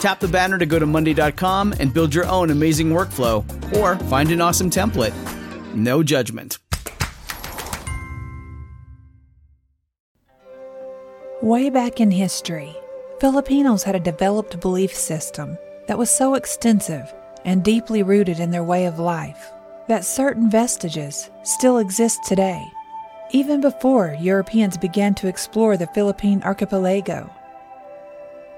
Tap the banner to go to Monday.com and build your own amazing workflow or find an awesome template. No judgment. Way back in history, Filipinos had a developed belief system that was so extensive and deeply rooted in their way of life that certain vestiges still exist today, even before Europeans began to explore the Philippine archipelago.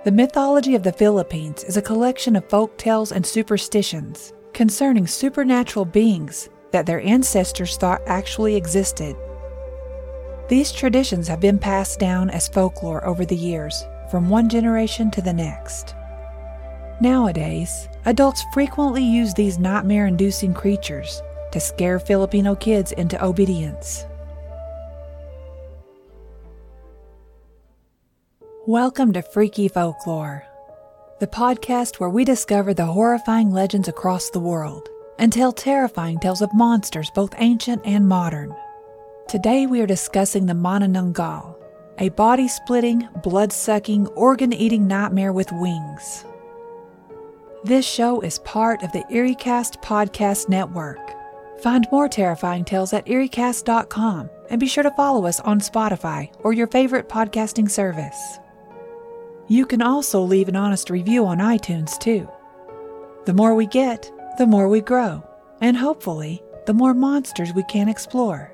The mythology of the Philippines is a collection of folk tales and superstitions concerning supernatural beings that their ancestors thought actually existed. These traditions have been passed down as folklore over the years, from one generation to the next. Nowadays, adults frequently use these nightmare inducing creatures to scare Filipino kids into obedience. Welcome to Freaky Folklore, the podcast where we discover the horrifying legends across the world and tell terrifying tales of monsters both ancient and modern. Today we are discussing the Manananggal, a body splitting, blood sucking, organ eating nightmare with wings. This show is part of the EerieCast Podcast Network. Find more terrifying tales at EerieCast.com and be sure to follow us on Spotify or your favorite podcasting service. You can also leave an honest review on iTunes too. The more we get, the more we grow, and hopefully, the more monsters we can explore.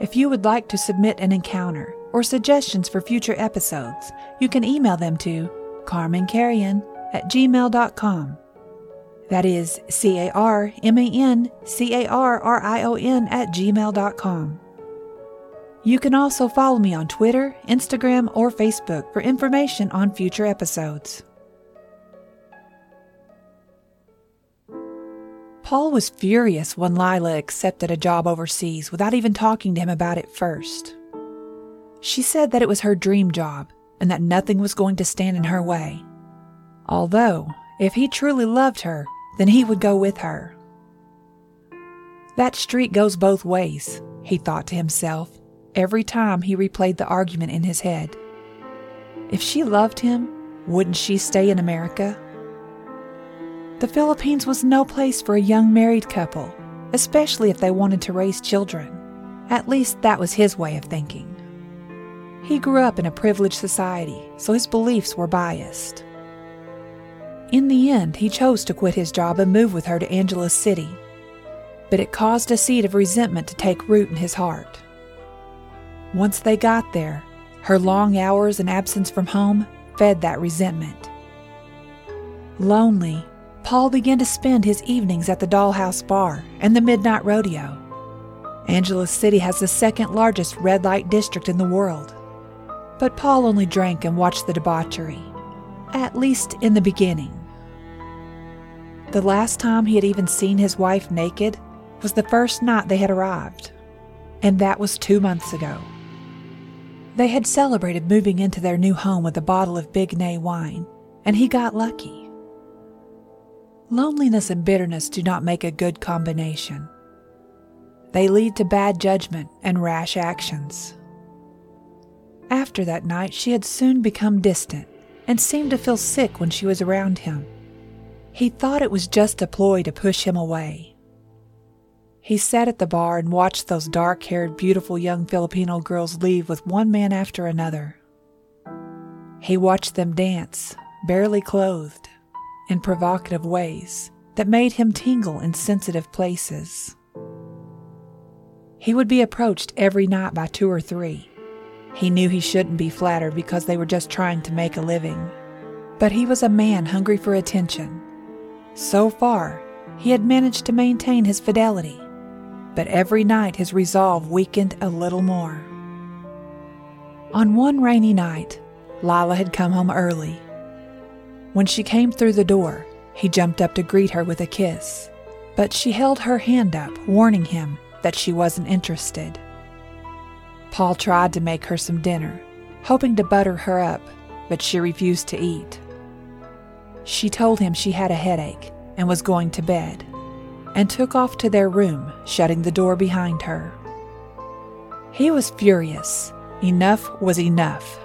If you would like to submit an encounter or suggestions for future episodes, you can email them to carmancarrion at gmail.com. That is C A R M A N C A R R I O N at gmail.com. You can also follow me on Twitter, Instagram, or Facebook for information on future episodes. Paul was furious when Lila accepted a job overseas without even talking to him about it first. She said that it was her dream job and that nothing was going to stand in her way. Although, if he truly loved her, then he would go with her. That street goes both ways, he thought to himself every time he replayed the argument in his head. If she loved him, wouldn't she stay in America? The Philippines was no place for a young married couple, especially if they wanted to raise children. At least that was his way of thinking. He grew up in a privileged society, so his beliefs were biased. In the end, he chose to quit his job and move with her to Angeles City, but it caused a seed of resentment to take root in his heart. Once they got there, her long hours and absence from home fed that resentment. Lonely, Paul began to spend his evenings at the Dollhouse Bar and the Midnight Rodeo. Angeles City has the second largest red light district in the world. But Paul only drank and watched the debauchery, at least in the beginning. The last time he had even seen his wife naked was the first night they had arrived, and that was two months ago. They had celebrated moving into their new home with a bottle of Big Nay wine, and he got lucky. Loneliness and bitterness do not make a good combination. They lead to bad judgment and rash actions. After that night, she had soon become distant and seemed to feel sick when she was around him. He thought it was just a ploy to push him away. He sat at the bar and watched those dark haired, beautiful young Filipino girls leave with one man after another. He watched them dance, barely clothed, in provocative ways that made him tingle in sensitive places. He would be approached every night by two or three. He knew he shouldn't be flattered because they were just trying to make a living. But he was a man hungry for attention. So far, he had managed to maintain his fidelity but every night his resolve weakened a little more. On one rainy night, Lila had come home early. When she came through the door, he jumped up to greet her with a kiss, but she held her hand up, warning him that she wasn't interested. Paul tried to make her some dinner, hoping to butter her up, but she refused to eat. She told him she had a headache and was going to bed and took off to their room, shutting the door behind her. He was furious. Enough was enough.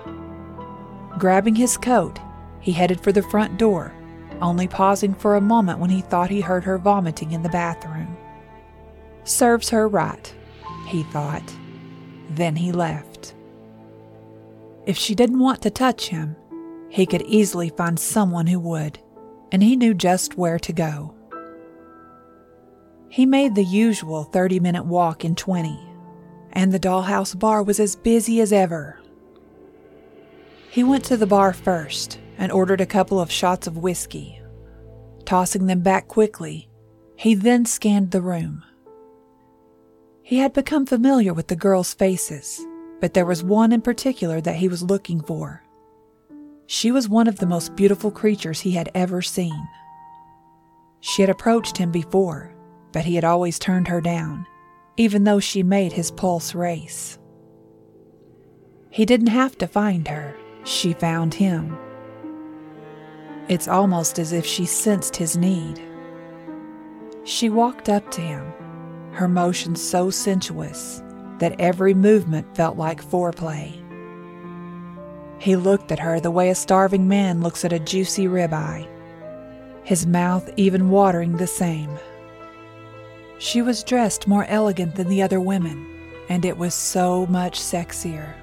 Grabbing his coat, he headed for the front door, only pausing for a moment when he thought he heard her vomiting in the bathroom. Serves her right, he thought. Then he left. If she didn't want to touch him, he could easily find someone who would, and he knew just where to go. He made the usual 30 minute walk in 20, and the dollhouse bar was as busy as ever. He went to the bar first and ordered a couple of shots of whiskey. Tossing them back quickly, he then scanned the room. He had become familiar with the girls' faces, but there was one in particular that he was looking for. She was one of the most beautiful creatures he had ever seen. She had approached him before, but he had always turned her down, even though she made his pulse race. He didn't have to find her, she found him. It's almost as if she sensed his need. She walked up to him, her motion so sensuous that every movement felt like foreplay. He looked at her the way a starving man looks at a juicy ribeye, his mouth even watering the same. She was dressed more elegant than the other women, and it was so much sexier.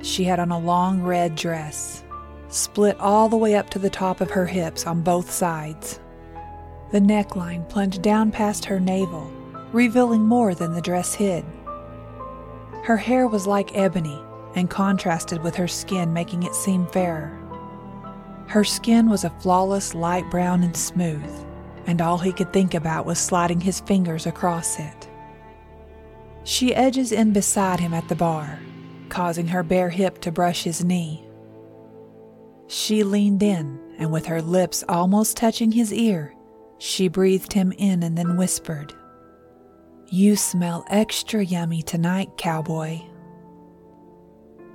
She had on a long red dress, split all the way up to the top of her hips on both sides. The neckline plunged down past her navel, revealing more than the dress hid. Her hair was like ebony and contrasted with her skin, making it seem fairer. Her skin was a flawless light brown and smooth and all he could think about was sliding his fingers across it. She edges in beside him at the bar, causing her bare hip to brush his knee. She leaned in, and with her lips almost touching his ear, she breathed him in and then whispered, You smell extra yummy tonight, cowboy.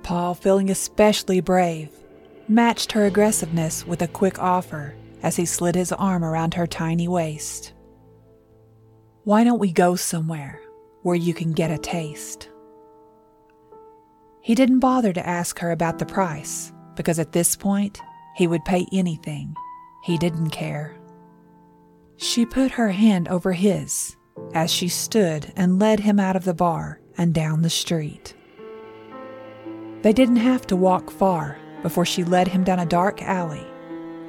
Paul, feeling especially brave, matched her aggressiveness with a quick offer as he slid his arm around her tiny waist. Why don't we go somewhere where you can get a taste? He didn't bother to ask her about the price because at this point, he would pay anything. He didn't care. She put her hand over his as she stood and led him out of the bar and down the street. They didn't have to walk far before she led him down a dark alley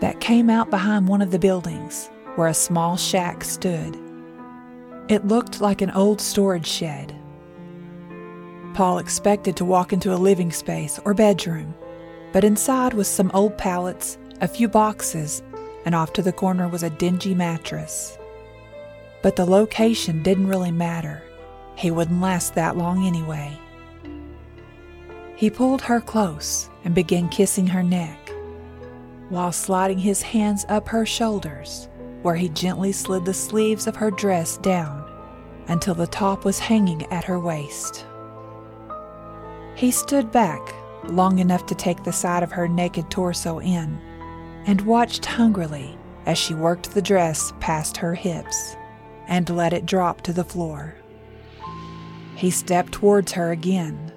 that came out behind one of the buildings where a small shack stood. It looked like an old storage shed. Paul expected to walk into a living space or bedroom, but inside was some old pallets, a few boxes, and off to the corner was a dingy mattress. But the location didn't really matter. He wouldn't last that long anyway. He pulled her close and began kissing her neck, while sliding his hands up her shoulders, where he gently slid the sleeves of her dress down until the top was hanging at her waist. He stood back long enough to take the side of her naked torso in and watched hungrily as she worked the dress past her hips and let it drop to the floor. He stepped towards her again,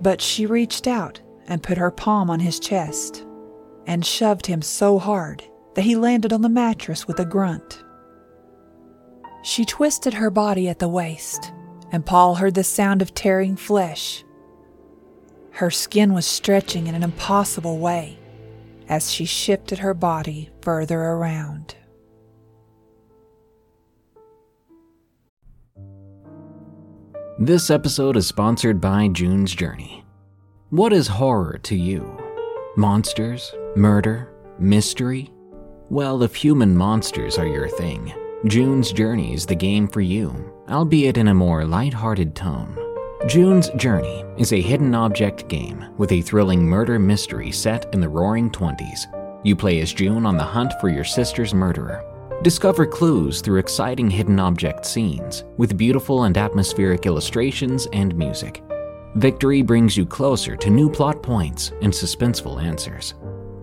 but she reached out and put her palm on his chest and shoved him so hard that he landed on the mattress with a grunt. She twisted her body at the waist, and Paul heard the sound of tearing flesh. Her skin was stretching in an impossible way as she shifted her body further around. This episode is sponsored by June's Journey. What is horror to you? Monsters? Murder? Mystery? Well, if human monsters are your thing, June's Journey is the game for you, albeit in a more light-hearted tone. June's Journey is a hidden object game with a thrilling murder mystery set in the roaring 20s. You play as June on the hunt for your sister's murderer. Discover clues through exciting hidden object scenes with beautiful and atmospheric illustrations and music. Victory brings you closer to new plot points and suspenseful answers.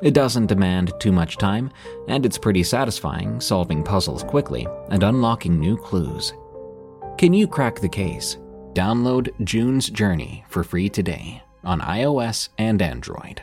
It doesn't demand too much time, and it's pretty satisfying solving puzzles quickly and unlocking new clues. Can you crack the case? Download June's Journey for free today on iOS and Android.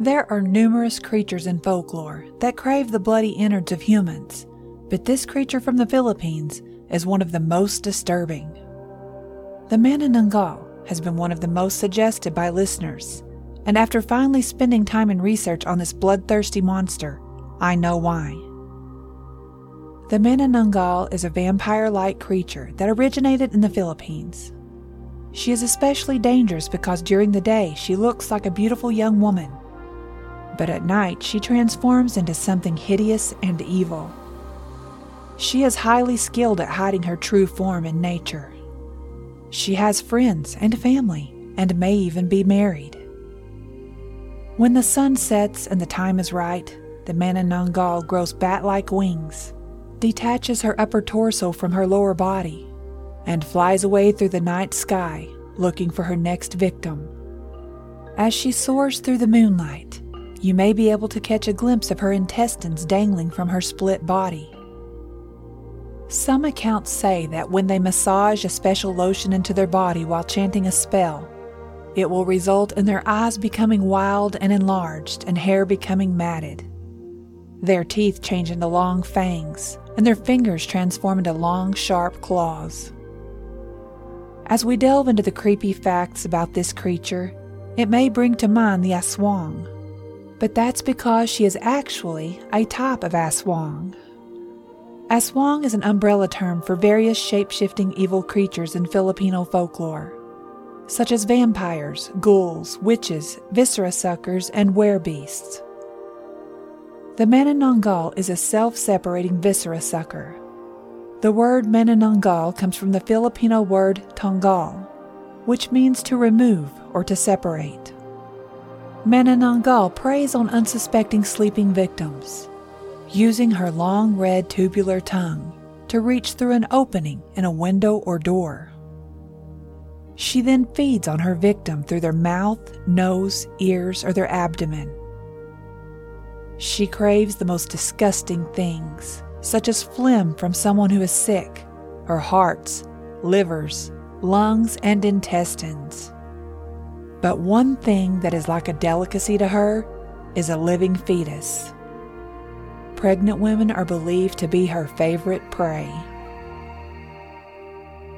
There are numerous creatures in folklore that crave the bloody innards of humans, but this creature from the Philippines is one of the most disturbing. The Manananggal has been one of the most suggested by listeners, and after finally spending time in research on this bloodthirsty monster, I know why. The Manananggal is a vampire like creature that originated in the Philippines. She is especially dangerous because during the day she looks like a beautiful young woman but at night she transforms into something hideous and evil. She is highly skilled at hiding her true form in nature. She has friends and family and may even be married. When the sun sets and the time is right, the Manananggal grows bat like wings, detaches her upper torso from her lower body, and flies away through the night sky looking for her next victim. As she soars through the moonlight, you may be able to catch a glimpse of her intestines dangling from her split body. Some accounts say that when they massage a special lotion into their body while chanting a spell, it will result in their eyes becoming wild and enlarged and hair becoming matted. Their teeth change into long fangs, and their fingers transform into long, sharp claws. As we delve into the creepy facts about this creature, it may bring to mind the Aswang, but that's because she is actually a type of Aswang. Aswang is an umbrella term for various shape shifting evil creatures in Filipino folklore. such as vampires, ghouls, witches, viscera suckers, and werebeasts. The Manananggal is a self separating viscera sucker. The word Manananggal comes from the Filipino word tanggal, which means to remove or to separate. Manananggal preys on unsuspecting sleeping victims, using her long red tubular tongue to reach through an opening in a window or door. She then feeds on her victim through their mouth, nose, ears, or their abdomen. She craves the most disgusting things, such as phlegm from someone who is sick, her hearts, livers, lungs, and intestines. But one thing that is like a delicacy to her is a living fetus. Pregnant women are believed to be her favorite prey.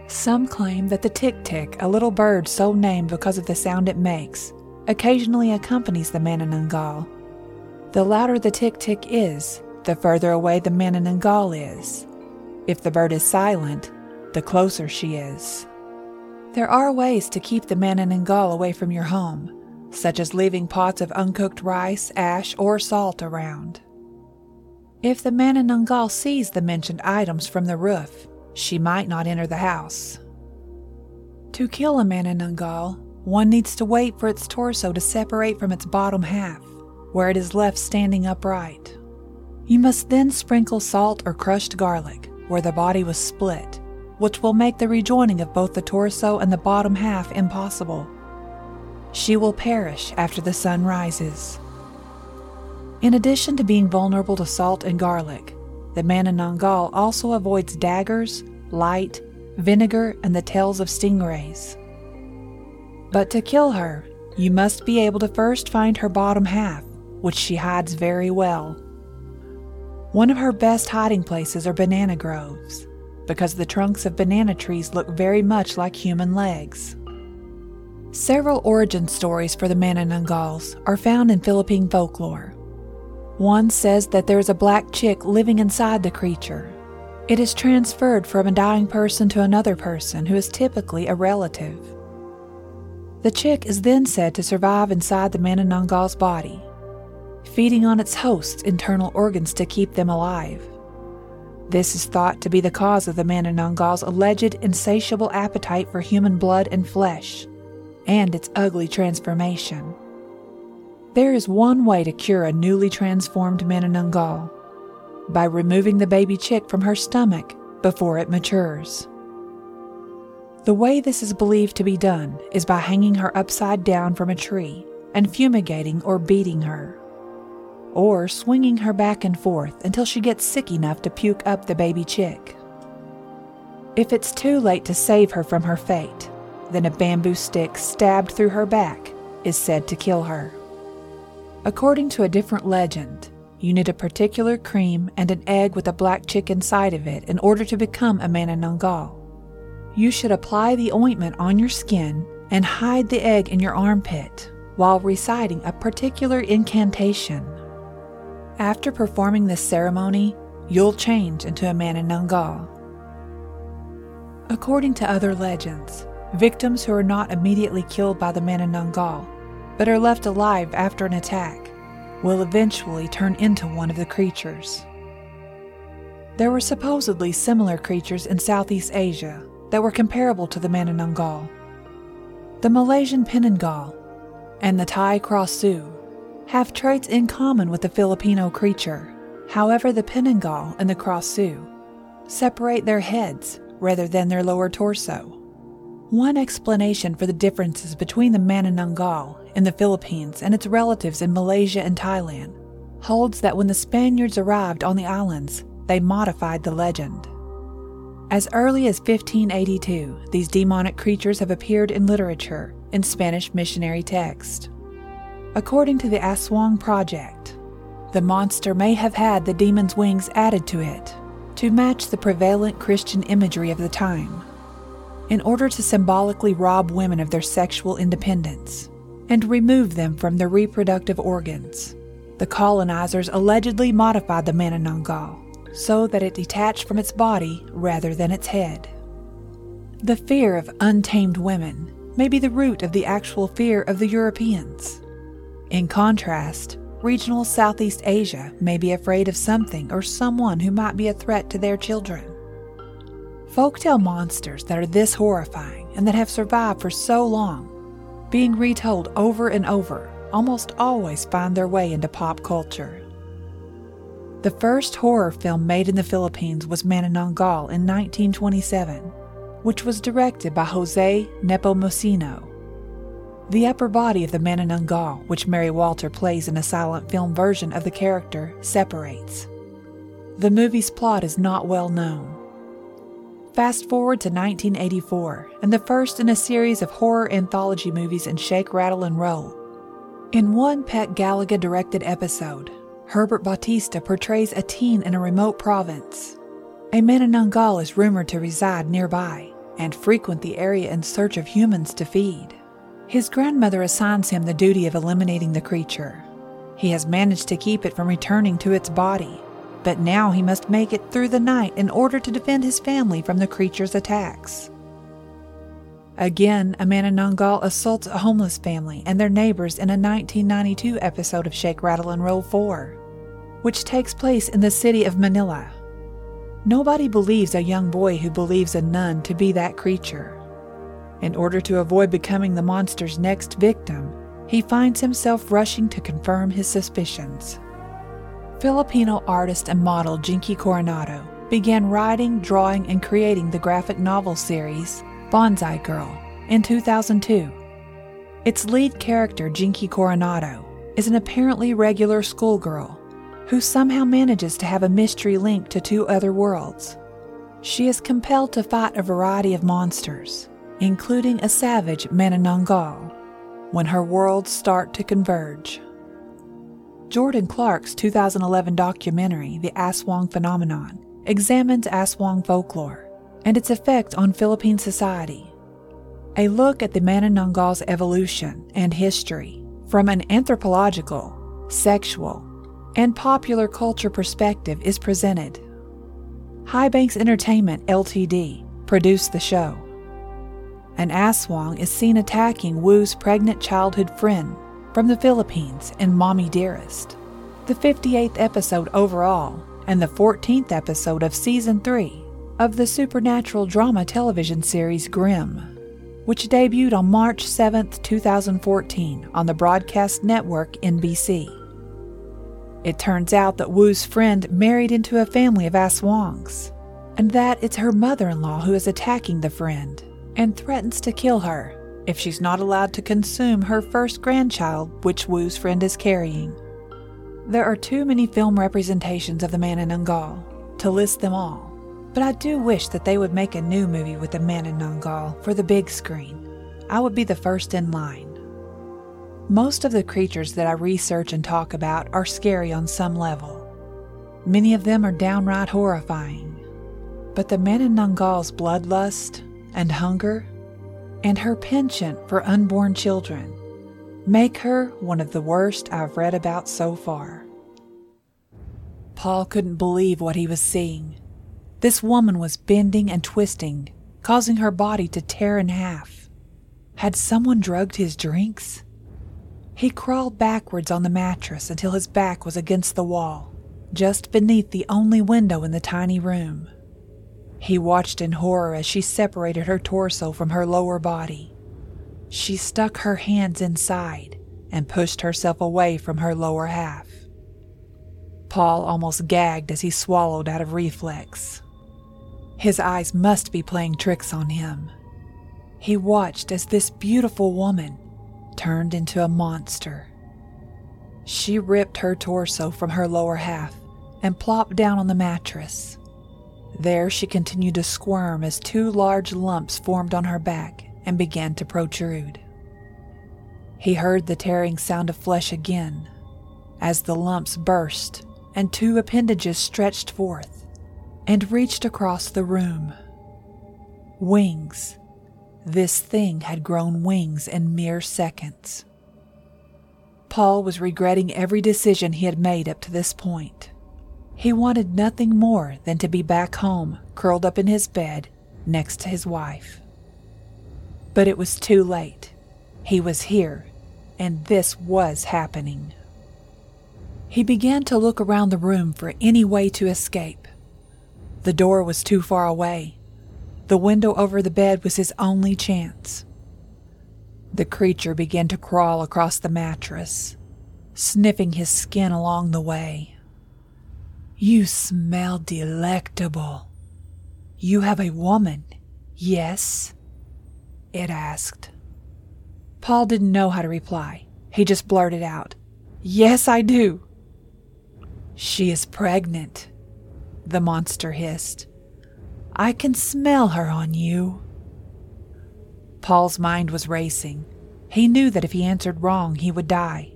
Some claim that the tick tick, a little bird so named because of the sound it makes, occasionally accompanies the Manananggal. The louder the tick tick is, the further away the Manananggal is. If the bird is silent, the closer she is. There are ways to keep the Manananggal away from your home, such as leaving pots of uncooked rice, ash, or salt around. If the Manananggal sees the mentioned items from the roof, she might not enter the house. To kill a Manananggal, one needs to wait for its torso to separate from its bottom half, where it is left standing upright. You must then sprinkle salt or crushed garlic where the body was split which will make the rejoining of both the torso and the bottom half impossible. She will perish after the sun rises. In addition to being vulnerable to salt and garlic, the Manananggal also avoids daggers, light, vinegar, and the tails of stingrays. But to kill her, you must be able to first find her bottom half, which she hides very well. One of her best hiding places are banana groves because the trunks of banana trees look very much like human legs. Several origin stories for the Manananggals are found in Philippine folklore. One says that there is a black chick living inside the creature. It is transferred from a dying person to another person who is typically a relative. The chick is then said to survive inside the Manananggals body, feeding on its host's internal organs to keep them alive. This is thought to be the cause of the Manananggals' alleged insatiable appetite for human blood and flesh, and its ugly transformation. There is one way to cure a newly transformed Manananggal by removing the baby chick from her stomach before it matures. The way this is believed to be done is by hanging her upside down from a tree and fumigating or beating her or swinging her back and forth until she gets sick enough to puke up the baby chick. If it's too late to save her from her fate, then a bamboo stick stabbed through her back is said to kill her. According to a different legend, you need a particular cream and an egg with a black chick inside of it in order to become a Manananggal. You should apply the ointment on your skin and hide the egg in your armpit while reciting a particular incantation. After performing this ceremony, you'll change into a Manananggal. According to other legends, victims who are not immediately killed by the Manananggal, but are left alive after an attack, will eventually turn into one of the creatures. There were supposedly similar creatures in Southeast Asia that were comparable to the Manananggal. The Malaysian Penanggal and the Thai Krasue have traits in common with the Filipino creature. However, the Penanggal and the Krasue separate their heads rather than their lower torso. One explanation for the differences between the Manananggal in the Philippines and its relatives in Malaysia and Thailand holds that when the Spaniards arrived on the islands, they modified the legend. As early as 1582, these demonic creatures have appeared in literature in Spanish missionary text. According to the Aswang Project, the monster may have had the demon's wings added to it to match the prevalent Christian imagery of the time, in order to symbolically rob women of their sexual independence and remove them from their reproductive organs. The colonizers allegedly modified the Manananggal so that it detached from its body rather than its head. The fear of untamed women may be the root of the actual fear of the Europeans. In contrast, regional Southeast Asia may be afraid of something or someone who might be a threat to their children. Folktale monsters that are this horrifying and that have survived for so long, being retold over and over, almost always find their way into pop culture. The first horror film made in the Philippines was Manananggal in 1927, which was directed by Jose Nepomuceno. The upper body of the Manananggal, which Mary Walter plays in a silent film version of the character, separates. The movie's plot is not well known. Fast forward to 1984, and the first in a series of horror anthology movies in Shake, Rattle, and Roll. In one Peque Gallaga directed episode, Herbert Bautista portrays a teen in a remote province. A Manananggal is rumored to reside nearby and frequent the area in search of humans to feed. His grandmother assigns him the duty of eliminating the creature. He has managed to keep it from returning to its body, but now he must make it through the night in order to defend his family from the creature's attacks. Again, a Manananggal assaults a homeless family and their neighbors in a 1992 episode of Shake, Rattle, and Roll 4, which takes place in the city of Manila. Nobody believes a young boy who believes a nun to be that creature. In order to avoid becoming the monster's next victim, he finds himself rushing to confirm his suspicions. Filipino artist and model Jinky Coronado began writing, drawing, and creating the graphic novel series Banzai Girl in 2002. Its lead character, Jinky Coronado, is an apparently regular schoolgirl who somehow manages to have a mystery link to two other worlds. She is compelled to fight a variety of monsters, including a savage Manananggal, when her worlds start to converge. Jordan Clark's 2011 documentary, The Aswang Phenomenon, examines Aswang folklore and its effect on Philippine society. A look at the Manananggal's evolution and history from an anthropological, sexual, and popular culture perspective is presented. Highbanks Entertainment Ltd. produced the show an Aswang is seen attacking Wu's pregnant childhood friend from the Philippines in Mommy Dearest, the 58th episode overall, and the 14th episode of Season 3 of the supernatural drama television series Grimm, which debuted on March 7, 2014, on the broadcast network NBC. It turns out that Wu's friend married into a family of Aswangs, and that it's her mother in law who is attacking the friend and threatens to kill her if she's not allowed to consume her first grandchild, which Wu's friend is carrying. There are too many film representations of the man in Manananggal to list them all, but I do wish that they would make a new movie with the man in Manananggal for the big screen. I would be the first in line. Most of the creatures that I research and talk about are scary on some level. Many of them are downright horrifying. But the Manananggal's bloodlust, and hunger, and her penchant for unborn children make her one of the worst I've read about so far. Paul couldn't believe what he was seeing. This woman was bending and twisting, causing her body to tear in half. Had someone drugged his drinks? He crawled backwards on the mattress until his back was against the wall, just beneath the only window in the tiny room. He watched in horror as she separated her torso from her lower body. She stuck her hands inside and pushed herself away from her lower half. Paul almost gagged as he swallowed out of reflex. His eyes must be playing tricks on him. He watched as this beautiful woman turned into a monster. She ripped her torso from her lower half and plopped down on the mattress. There she continued to squirm as two large lumps formed on her back and began to protrude. He heard the tearing sound of flesh again as the lumps burst and two appendages stretched forth and reached across the room. Wings. This thing had grown wings in mere seconds. Paul was regretting every decision he had made up to this point. He wanted nothing more than to be back home, curled up in his bed next to his wife. But it was too late. He was here, and this was happening. He began to look around the room for any way to escape. The door was too far away. The window over the bed was his only chance. The creature began to crawl across the mattress, sniffing his skin along the way. You smell delectable. You have a woman, yes? It asked. Paul didn't know how to reply. He just blurted out, Yes, I do. She is pregnant, the monster hissed. I can smell her on you. Paul's mind was racing. He knew that if he answered wrong, he would die.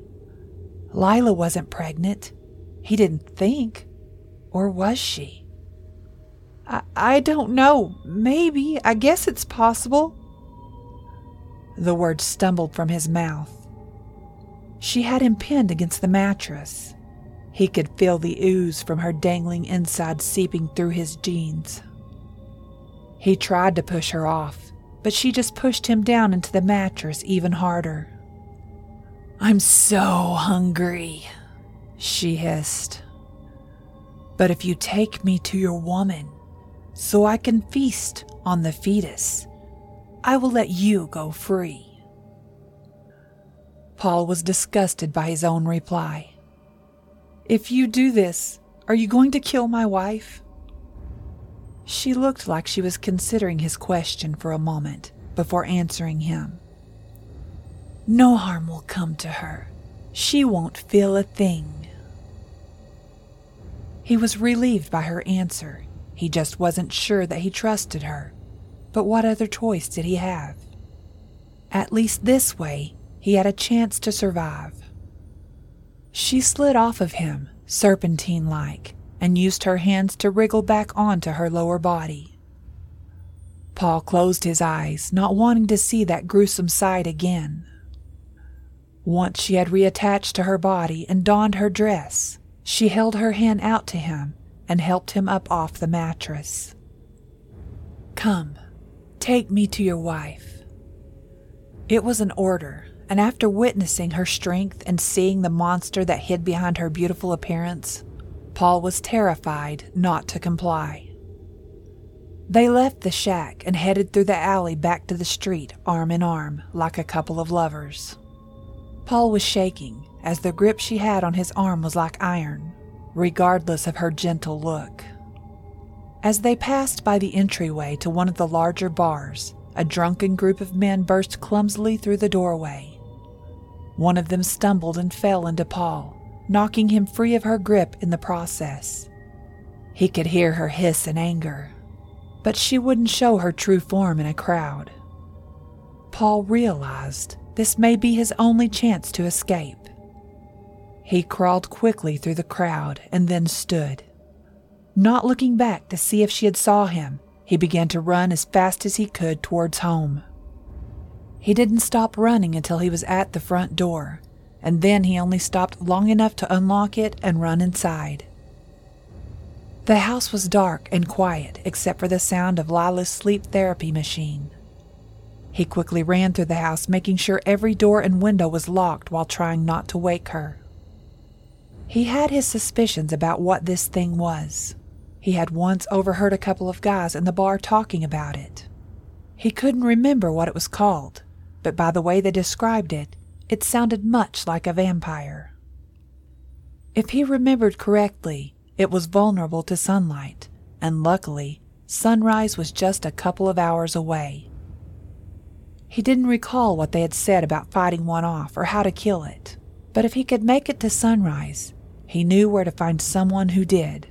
Lila wasn't pregnant. He didn't think. Or was she? I, I don't know. Maybe. I guess it's possible. The words stumbled from his mouth. She had him pinned against the mattress. He could feel the ooze from her dangling inside seeping through his jeans. He tried to push her off, but she just pushed him down into the mattress even harder. I'm so hungry, she hissed. But if you take me to your woman, so I can feast on the fetus, I will let you go free. Paul was disgusted by his own reply. If you do this, are you going to kill my wife? She looked like she was considering his question for a moment before answering him. No harm will come to her. She won't feel a thing. He was relieved by her answer. He just wasn't sure that he trusted her. But what other choice did he have? At least this way, he had a chance to survive. She slid off of him, serpentine like, and used her hands to wriggle back onto her lower body. Paul closed his eyes, not wanting to see that gruesome sight again. Once she had reattached to her body and donned her dress, she held her hand out to him and helped him up off the mattress. Come, take me to your wife. It was an order, and after witnessing her strength and seeing the monster that hid behind her beautiful appearance, Paul was terrified not to comply. They left the shack and headed through the alley back to the street, arm in arm, like a couple of lovers. Paul was shaking, as the grip she had on his arm was like iron, regardless of her gentle look. As they passed by the entryway to one of the larger bars, a drunken group of men burst clumsily through the doorway. One of them stumbled and fell into Paul, knocking him free of her grip in the process. He could hear her hiss in anger, but she wouldn't show her true form in a crowd. Paul realized this may be his only chance to escape. He crawled quickly through the crowd and then stood. Not looking back to see if she had saw him, he began to run as fast as he could towards home. He didn't stop running until he was at the front door, and then he only stopped long enough to unlock it and run inside. The house was dark and quiet except for the sound of Lila's sleep therapy machine. He quickly ran through the house, making sure every door and window was locked while trying not to wake her. He had his suspicions about what this thing was. He had once overheard a couple of guys in the bar talking about it. He couldn't remember what it was called, but by the way they described it, it sounded much like a vampire. If he remembered correctly, it was vulnerable to sunlight, and luckily, sunrise was just a couple of hours away. He didn't recall what they had said about fighting one off or how to kill it, but if he could make it to sunrise, he knew where to find someone who did.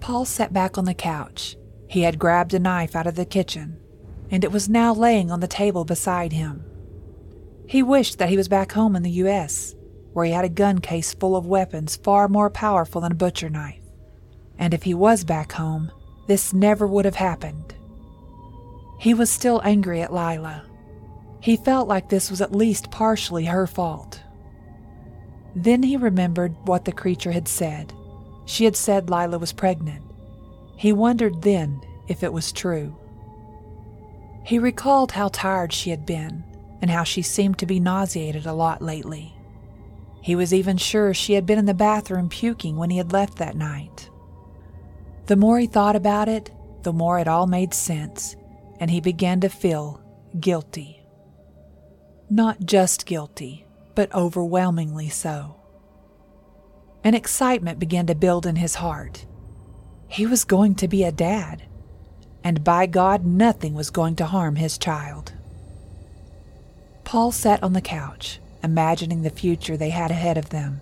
Paul sat back on the couch. He had grabbed a knife out of the kitchen, and it was now laying on the table beside him. He wished that he was back home in the U.S., where he had a gun case full of weapons far more powerful than a butcher knife. And if he was back home, this never would have happened. He was still angry at Lila. He felt like this was at least partially her fault. Then he remembered what the creature had said. She had said Lila was pregnant. He wondered then if it was true. He recalled how tired she had been and how she seemed to be nauseated a lot lately. He was even sure she had been in the bathroom puking when he had left that night. The more he thought about it, the more it all made sense, and he began to feel guilty. Not just guilty, but overwhelmingly so. An excitement began to build in his heart. He was going to be a dad, and by God, nothing was going to harm his child. Paul sat on the couch, imagining the future they had ahead of them,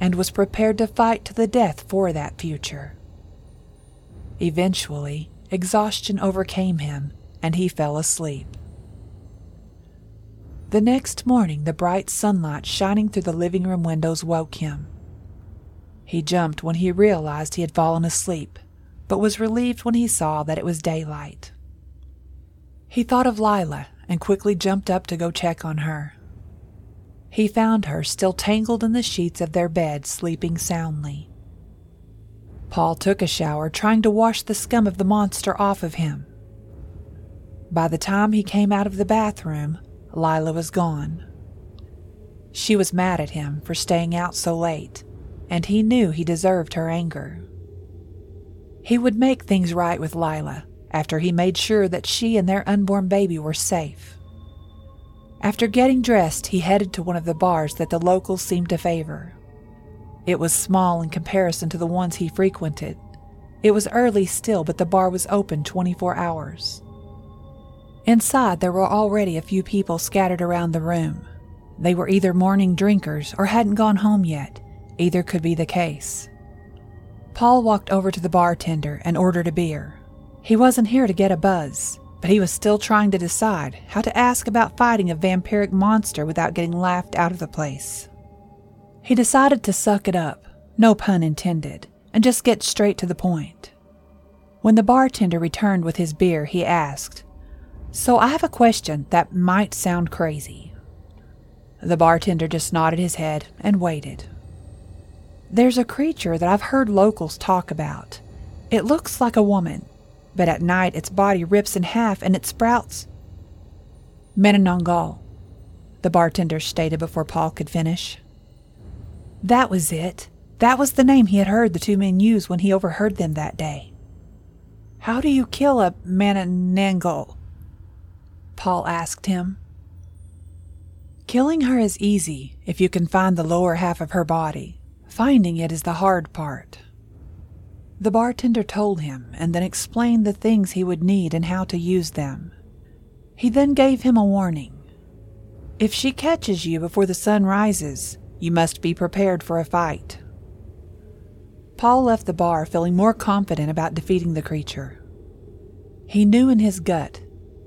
and was prepared to fight to the death for that future. Eventually, exhaustion overcame him, and he fell asleep. The next morning, the bright sunlight shining through the living room windows woke him. He jumped when he realized he had fallen asleep, but was relieved when he saw that it was daylight. He thought of Lila and quickly jumped up to go check on her. He found her still tangled in the sheets of their bed, sleeping soundly. Paul took a shower, trying to wash the scum of the monster off of him. By the time he came out of the bathroom, Lila was gone. She was mad at him for staying out so late, and he knew he deserved her anger. He would make things right with Lila after he made sure that she and their unborn baby were safe. After getting dressed, he headed to one of the bars that the locals seemed to favor. It was small in comparison to the ones he frequented. It was early still, but the bar was open 24 hours. Inside, there were already a few people scattered around the room. They were either morning drinkers or hadn't gone home yet. Either could be the case. Paul walked over to the bartender and ordered a beer. He wasn't here to get a buzz, but he was still trying to decide how to ask about fighting a vampiric monster without getting laughed out of the place. He decided to suck it up, no pun intended, and just get straight to the point. When the bartender returned with his beer, he asked, so I have a question that might sound crazy. The bartender just nodded his head and waited. There's a creature that I've heard locals talk about. It looks like a woman, but at night its body rips in half and it sprouts. Manananggal, the bartender stated before Paul could finish. That was it. That was the name he had heard the two men use when he overheard them that day. How do you kill a Manananggal? Paul asked him. Killing her is easy if you can find the lower half of her body. Finding it is the hard part. The bartender told him and then explained the things he would need and how to use them. He then gave him a warning. If she catches you before the sun rises, you must be prepared for a fight. Paul left the bar feeling more confident about defeating the creature. He knew in his gut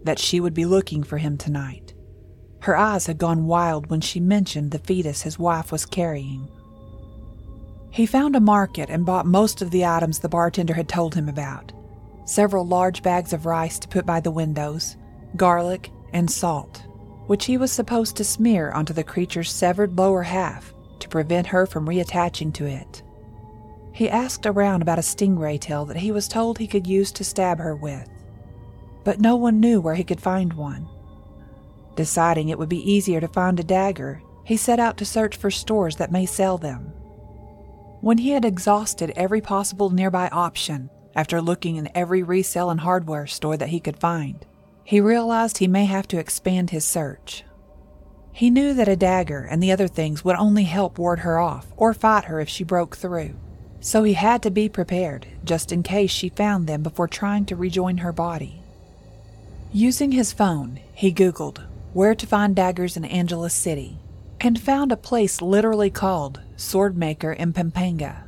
that she would be looking for him tonight. Her eyes had gone wild when she mentioned the fetus his wife was carrying. He found a market and bought most of the items the bartender had told him about several large bags of rice to put by the windows, garlic, and salt, which he was supposed to smear onto the creature's severed lower half to prevent her from reattaching to it. He asked around about a stingray tail that he was told he could use to stab her with but no one knew where he could find one. Deciding it would be easier to find a dagger, he set out to search for stores that may sell them. When he had exhausted every possible nearby option, after looking in every resale and hardware store that he could find, he realized he may have to expand his search. He knew that a dagger and the other things would only help ward her off or fight her if she broke through, so he had to be prepared just in case she found them before trying to rejoin her body. Using his phone, he Googled where to find daggers in Angeles City and found a place literally called Swordmaker in Pampanga.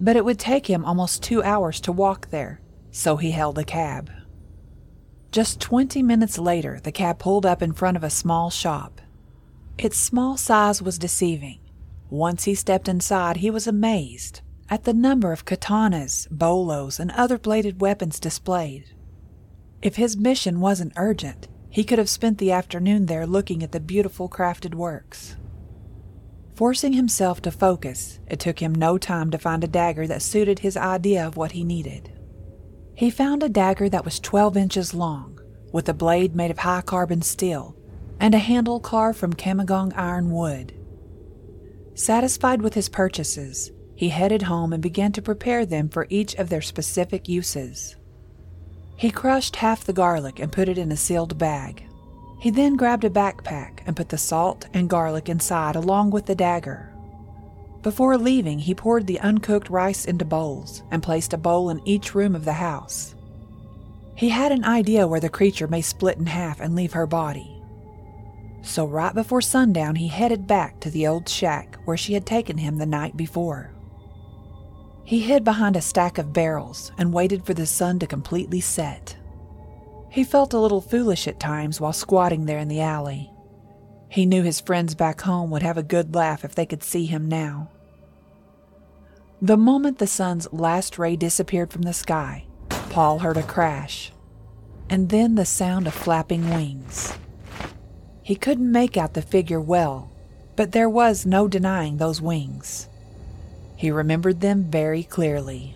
But it would take him almost two hours to walk there, so he held a cab. Just 20 minutes later, the cab pulled up in front of a small shop. Its small size was deceiving. Once he stepped inside, he was amazed at the number of katanas, bolos, and other bladed weapons displayed. If his mission wasn't urgent, he could have spent the afternoon there looking at the beautiful crafted works. Forcing himself to focus, it took him no time to find a dagger that suited his idea of what he needed. He found a dagger that was 12 inches long, with a blade made of high carbon steel and a handle carved from Kamagong iron wood. Satisfied with his purchases, he headed home and began to prepare them for each of their specific uses. He crushed half the garlic and put it in a sealed bag. He then grabbed a backpack and put the salt and garlic inside along with the dagger. Before leaving, he poured the uncooked rice into bowls and placed a bowl in each room of the house. He had an idea where the creature may split in half and leave her body. So, right before sundown, he headed back to the old shack where she had taken him the night before. He hid behind a stack of barrels and waited for the sun to completely set. He felt a little foolish at times while squatting there in the alley. He knew his friends back home would have a good laugh if they could see him now. The moment the sun's last ray disappeared from the sky, Paul heard a crash, and then the sound of flapping wings. He couldn't make out the figure well, but there was no denying those wings. He remembered them very clearly.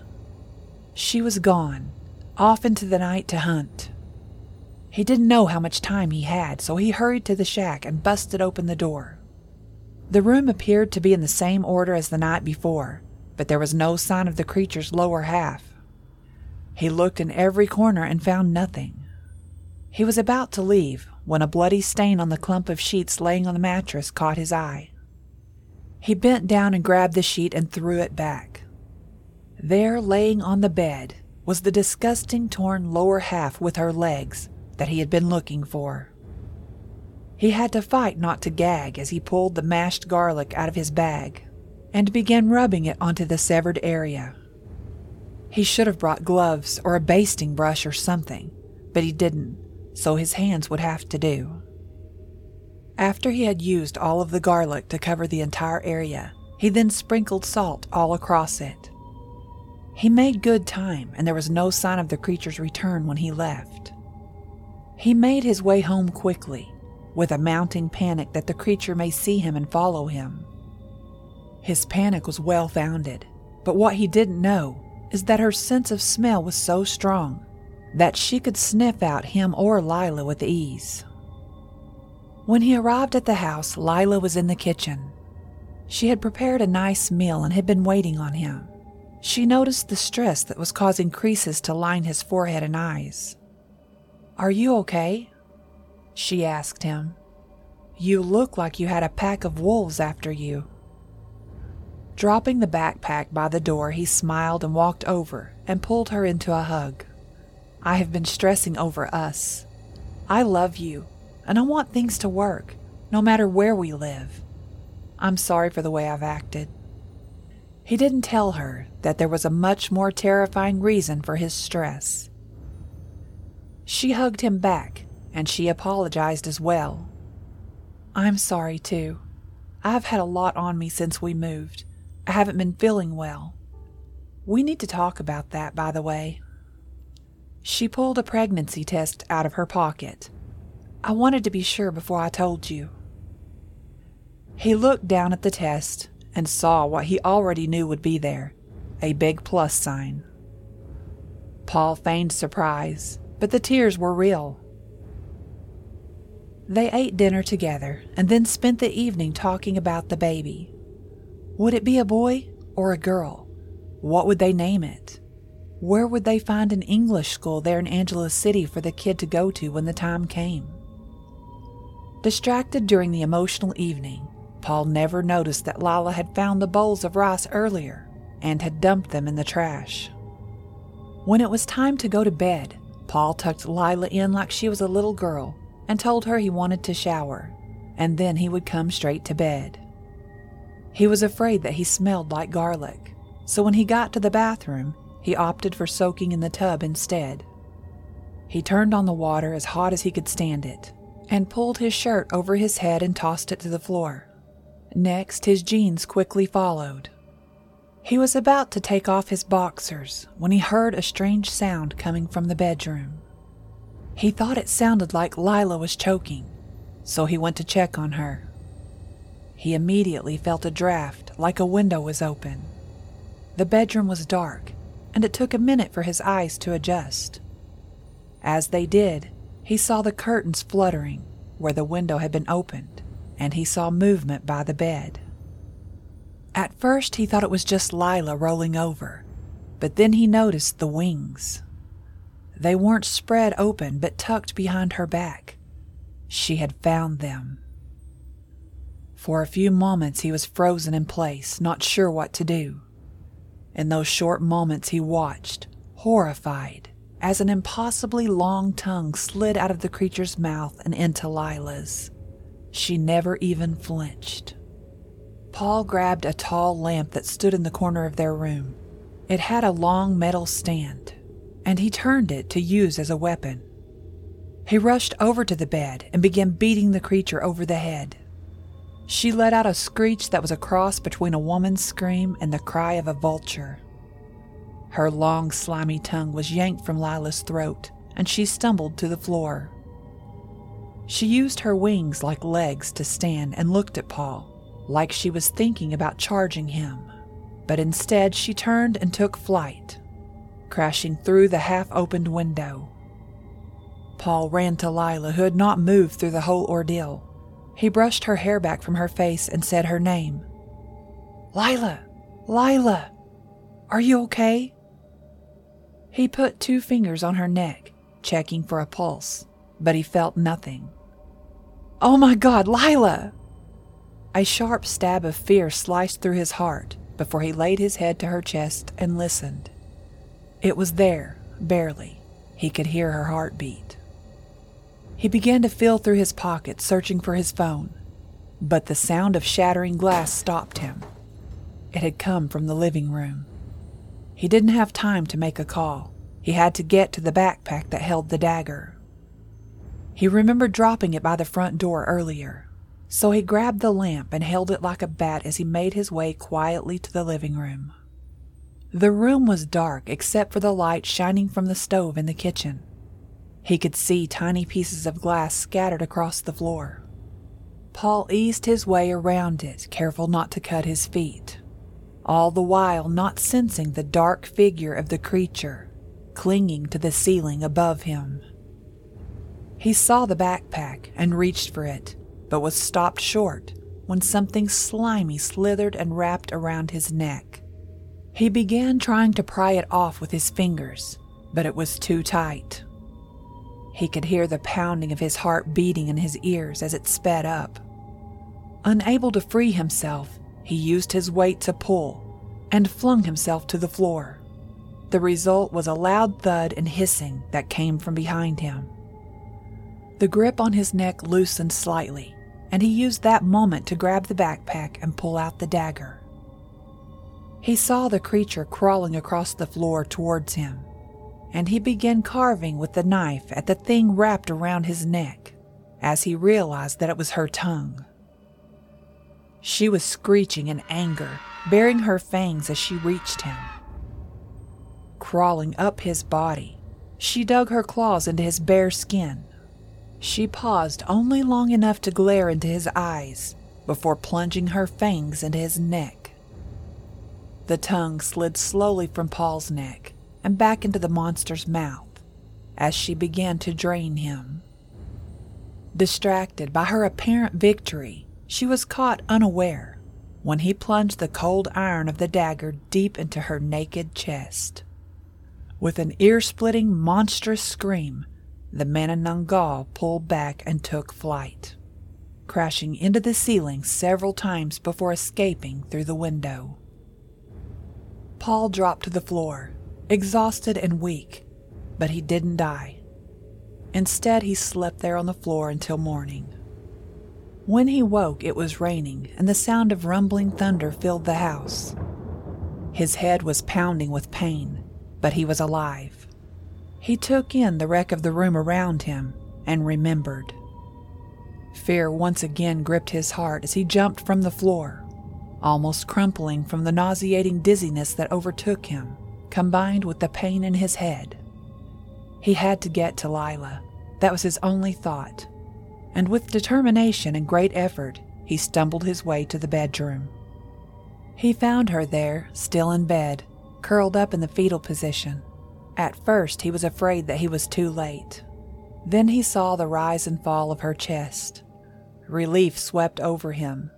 She was gone, off into the night to hunt. He didn't know how much time he had, so he hurried to the shack and busted open the door. The room appeared to be in the same order as the night before, but there was no sign of the creature's lower half. He looked in every corner and found nothing. He was about to leave when a bloody stain on the clump of sheets laying on the mattress caught his eye. He bent down and grabbed the sheet and threw it back. There, laying on the bed, was the disgusting torn lower half with her legs that he had been looking for. He had to fight not to gag as he pulled the mashed garlic out of his bag and began rubbing it onto the severed area. He should have brought gloves or a basting brush or something, but he didn't, so his hands would have to do. After he had used all of the garlic to cover the entire area, he then sprinkled salt all across it. He made good time, and there was no sign of the creature's return when he left. He made his way home quickly, with a mounting panic that the creature may see him and follow him. His panic was well founded, but what he didn't know is that her sense of smell was so strong that she could sniff out him or Lila with ease. When he arrived at the house, Lila was in the kitchen. She had prepared a nice meal and had been waiting on him. She noticed the stress that was causing creases to line his forehead and eyes. Are you okay? She asked him. You look like you had a pack of wolves after you. Dropping the backpack by the door, he smiled and walked over and pulled her into a hug. I have been stressing over us. I love you, and I want things to work, no matter where we live. I'm sorry for the way I've acted. He didn't tell her that there was a much more terrifying reason for his stress. She hugged him back, and she apologized as well. I'm sorry, too. I've had a lot on me since we moved. I haven't been feeling well. We need to talk about that, by the way. She pulled a pregnancy test out of her pocket. I wanted to be sure before I told you. He looked down at the test and saw what he already knew would be there a big plus sign. Paul feigned surprise but the tears were real. They ate dinner together and then spent the evening talking about the baby. Would it be a boy or a girl? What would they name it? Where would they find an English school there in Angeles City for the kid to go to when the time came? Distracted during the emotional evening, Paul never noticed that Lila had found the bowls of rice earlier and had dumped them in the trash. When it was time to go to bed, Paul tucked Lila in like she was a little girl and told her he wanted to shower, and then he would come straight to bed. He was afraid that he smelled like garlic, so when he got to the bathroom, he opted for soaking in the tub instead. He turned on the water as hot as he could stand it and pulled his shirt over his head and tossed it to the floor. Next, his jeans quickly followed. He was about to take off his boxers when he heard a strange sound coming from the bedroom. He thought it sounded like Lila was choking, so he went to check on her. He immediately felt a draft like a window was open. The bedroom was dark, and it took a minute for his eyes to adjust. As they did, He saw the curtains fluttering where the window had been opened, and he saw movement by the bed. At first, he thought it was just Lila rolling over, but then he noticed the wings. They weren't spread open, but tucked behind her back. She had found them. For a few moments, he was frozen in place, not sure what to do. In those short moments, he watched, horrified, as an impossibly long tongue slid out of the creature's mouth and into Lila's. She never even flinched. Paul grabbed a tall lamp that stood in the corner of their room. It had a long metal stand, and he turned it to use as a weapon. He rushed over to the bed and began beating the creature over the head. She let out a screech that was a cross between a woman's scream and the cry of a vulture. Her long, slimy tongue was yanked from Lila's throat, and she stumbled to the floor. She used her wings like legs to stand and looked at Paul, like she was thinking about charging him. But instead, she turned and took flight, crashing through the half opened window. Paul ran to Lila, who had not moved through the whole ordeal. He brushed her hair back from her face and said her name. Lila! Lila! Are you okay? He put two fingers on her neck, checking for a pulse, but he felt nothing. Oh my God, Lila! A sharp stab of fear sliced through his heart before he laid his head to her chest and listened. It was there, barely. He could hear her heartbeat. He began to feel through his pockets, searching for his phone, but the sound of shattering glass stopped him. It had come from the living room. He didn't have time to make a call. He had to get to the backpack that held the dagger. He remembered dropping it by the front door earlier, so he grabbed the lamp and held it like a bat as he made his way quietly to the living room. The room was dark except for the light shining from the stove in the kitchen. He could see tiny pieces of glass scattered across the floor. Paul eased his way around it, careful not to cut his feet all the while not sensing the dark figure of the creature clinging to the ceiling above him. He saw the backpack and reached for it, but was stopped short when something slimy slithered and wrapped around his neck. He began trying to pry it off with his fingers, but it was too tight. He could hear the pounding of his heart beating in his ears as it sped up. Unable to free himself, he used his weight to pull and flung himself to the floor. The result was a loud thud and hissing that came from behind him. The grip on his neck loosened slightly, and he used that moment to grab the backpack and pull out the dagger. He saw the creature crawling across the floor towards him, and he began carving with the knife at the thing wrapped around his neck as he realized that it was her tongue. She was screeching in anger, baring her fangs as she reached him. Crawling up his body, she dug her claws into his bare skin. She paused only long enough to glare into his eyes before plunging her fangs into his neck. The tongue slid slowly from Paul's neck and back into the monster's mouth as she began to drain him. Distracted by her apparent victory, she was caught unaware when he plunged the cold iron of the dagger deep into her naked chest. With an ear splitting, monstrous scream, the Manananggal pulled back and took flight, crashing into the ceiling several times before escaping through the window. Paul dropped to the floor, exhausted and weak, but he didn't die. Instead, he slept there on the floor until morning. When he woke, it was raining, and the sound of rumbling thunder filled the house. His head was pounding with pain, but he was alive. He took in the wreck of the room around him and remembered. Fear once again gripped his heart as he jumped from the floor, almost crumpling from the nauseating dizziness that overtook him, combined with the pain in his head. He had to get to Lila. That was his only thought and with determination and great effort, he stumbled his way to the bedroom. He found her there, still in bed, curled up in the fetal position. At first, he was afraid that he was too late. Then he saw the rise and fall of her chest. Relief swept over him,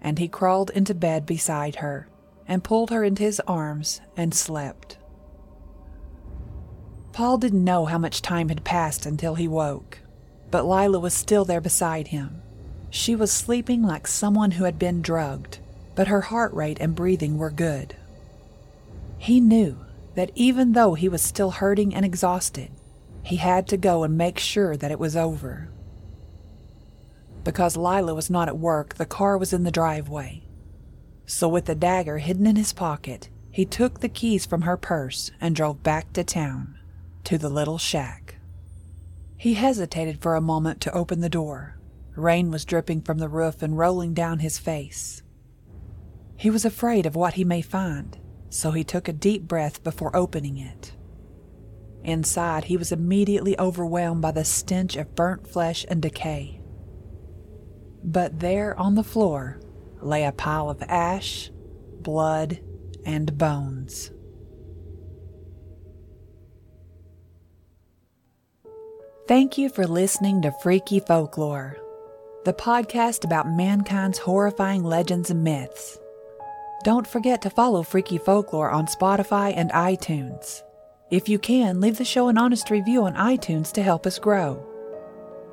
and he crawled into bed beside her and pulled her into his arms and slept. Paul didn't know how much time had passed until he woke, but Lila was still there beside him. She was sleeping like someone who had been drugged, but her heart rate and breathing were good. He knew that even though he was still hurting and exhausted, he had to go and make sure that it was over. Because Lila was not at work, the car was in the driveway. So, with the dagger hidden in his pocket, he took the keys from her purse and drove back to town, to the little shack. He hesitated for a moment to open the door. Rain was dripping from the roof and rolling down his face. He was afraid of what he may find, so he took a deep breath before opening it. Inside, he was immediately overwhelmed by the stench of burnt flesh and decay. But there on the floor lay a pile of ash, blood, and bones. Thank you for listening to Freaky Folklore, the podcast about mankind's horrifying legends and myths. Don't forget to follow Freaky Folklore on Spotify and iTunes. If you can, leave the show an honest review on iTunes to help us grow.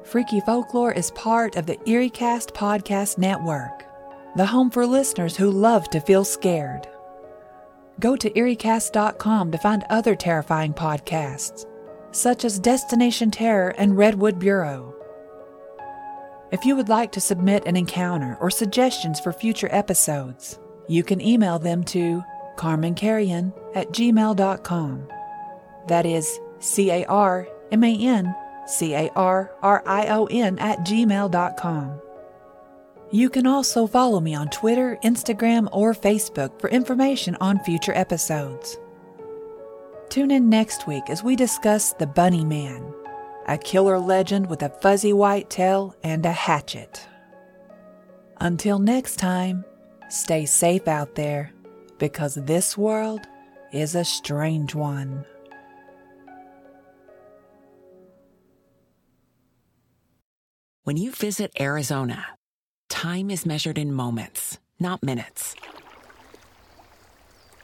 Freaky Folklore is part of the EerieCast Podcast Network, the home for listeners who love to feel scared. Go to EerieCast.com to find other terrifying podcasts, such as Destination Terror and Redwood Bureau. If you would like to submit an encounter or suggestions for future episodes, you can email them to carmancarrion at gmail.com. That is C A R M A N C A R R I O N at gmail.com. You can also follow me on Twitter, Instagram, or Facebook for information on future episodes. Tune in next week as we discuss the Bunny Man, a killer legend with a fuzzy white tail and a hatchet. Until next time, stay safe out there because this world is a strange one. When you visit Arizona, time is measured in moments, not minutes.